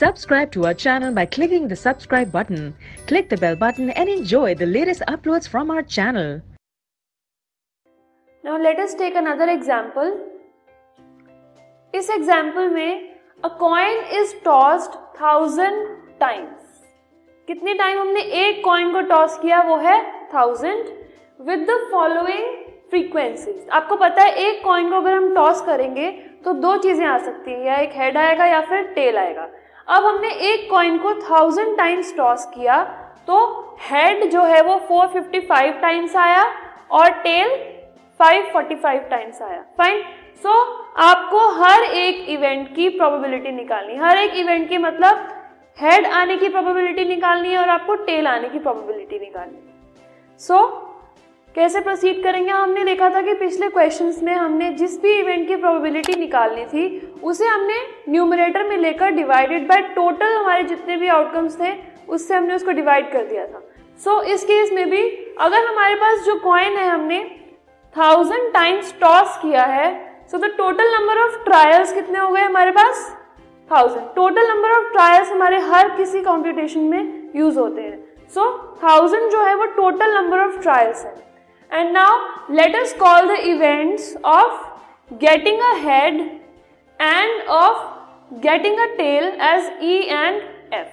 Subscribe to our channel by clicking the subscribe button. Click the bell button and enjoy the latest uploads from our channel. Now let us take another example. इस example में a coin is tossed thousand times कितने time हमने एक coin को toss किया वो है thousand with the following frequencies आपको पता है एक कॉइन को अगर हम टॉस करेंगे तो दो चीज़ें आ सकती हैं या एक हेड आएगा या फिर टेल आएगा अब हमने एक कॉइन को थाउज़ेंड टाइम्स टॉस किया तो हेड जो है वो 455 टाइम्स आया और टेल 545 टाइम्स आया। फाइन सो so, आपको हर एक इवेंट की प्रोबेबिलिटी निकालनी हर एक इवेंट की मतलब हेड आने की प्रोबेबिलिटी निकालनी है और आपको टेल आने की प्रोबेबिलिटी निकालनी सो so, कैसे प्रोसीड करेंगे? हमने देखा था कि पिछले क्वेश्चंस में हमने जिस भी इवेंट की प्रोबेबिलिटी निकालनी थी उसे हमने न्यूमरेटर में लेकर डिवाइडेड बाय टोटल हमारे जितने भी आउटकम्स थे उससे हमने उसको डिवाइड कर दिया था। सो so, इस केस में भी अगर हमारे पास जो कॉइन है हमने थाउज़ेंड टाइम्स टॉस किया है so the total number of trials कितने हो गए हमारे पास? Thousand total number of trials हमारे हर किसी कॉम्पिटिशन में यूज़ होते हैं। सो so, थाउज़ेंड जो है वो टोटल नंबर ऑफ़ ट्रायल्स है। And now let us call the events of getting a head and of getting a tail as E and F.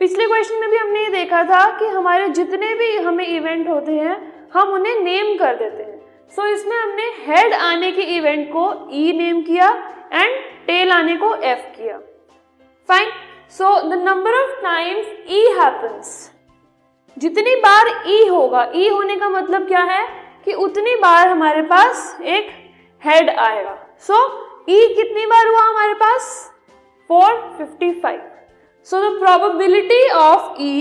पिछले क्वेश्चन में भी हमने ये देखा था कि हमारे जितने भी हमें इवेंट होते हैं हम उन्हें नेम कर देते हैं। सो so, इसमें हमने हेड आने के इवेंट को E नेम किया एंड टेल आने को F किया। Fine so the number of times E happens जितनी बार ई होगा ई होने का मतलब क्या है? कि उतनी बार हमारे पास एक हेड आएगा। सो so, ई कितनी बार हुआ हमारे पास? 455 so the probability of E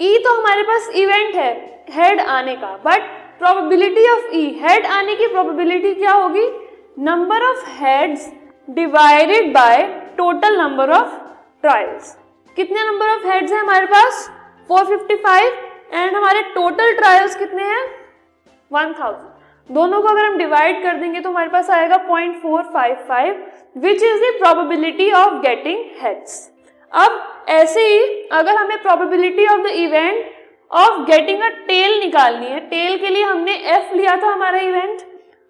E तो हमारे पास इवेंट है हेड आने का। But probability of E head आने की प्रोबेबिलिटी क्या होगी? Number of heads divided by total number of trials कितने नंबर ऑफ़ हेड्स है हमारे पास? 455 एंड हमारे टोटल ट्रायल्स कितने हैं? 1000 दोनों को अगर हम डिवाइड कर देंगे तो हमारे पास आएगा 0.455 which is the probability of getting heads अब ऐसे ही अगर हमें probability of the event of getting a tail निकालनी है टेल के लिए हमने एफ़ लिया था हमारा इवेंट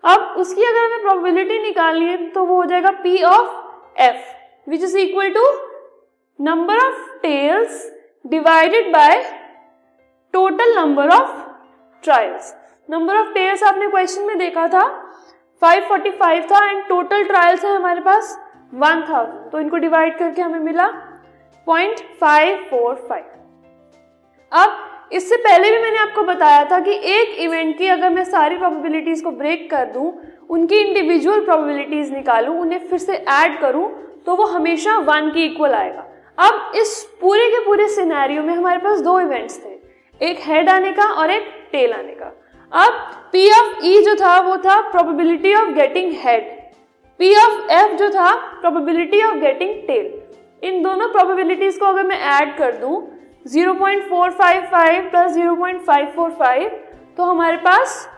अब उसकी अगर हमें प्रोबेबिलिटी निकालनी है तो वो हो जाएगा P of F which is equal to number of tails divided by total number of trials number of tails आपने क्वेश्चन में देखा था 545 था एंड टोटल ट्रायल्स है हमारे पास 1000 तो इनको डिवाइड करके हमें मिला 0.545 अब इससे पहले भी मैंने आपको बताया था कि एक इवेंट की अगर मैं सारी प्रोबेबिलिटीज को ब्रेक कर दूँ, उनकी इंडिविजुअल प्रोबेबिलिटीज निकालूं, उन्हें फिर से ऐड करूँ तो वो हमेशा वन की इक्वल आएगा। अब इस पूरे के पूरे सिनेरियो में हमारे पास दो इवेंट्स थे। एक हेड आने का और एक टेल आने का। अब P ऑफ़ E जो था, वो था probability of getting head P of F जो था प्रोबेबिलिटी ऑफ़ गेटिंग टेल इन दोनों प्रोबेबिलिटीज को अगर मैं ऐड कर दूँ 0.455 प्लस 0.545 तो हमारे पास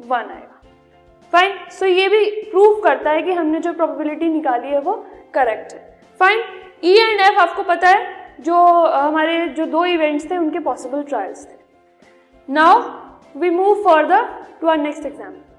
वन आएगा। फाइन सो so ये भी प्रूव करता है कि हमने जो प्रोबेबिलिटी निकाली है, वो करेक्ट है। फाइन ई एंड एफ़ आपको पता है, जो हमारे जो दो इवेंट्स थे, उनके पॉसिबल ट्रायल्स थे। Now we move further to our next example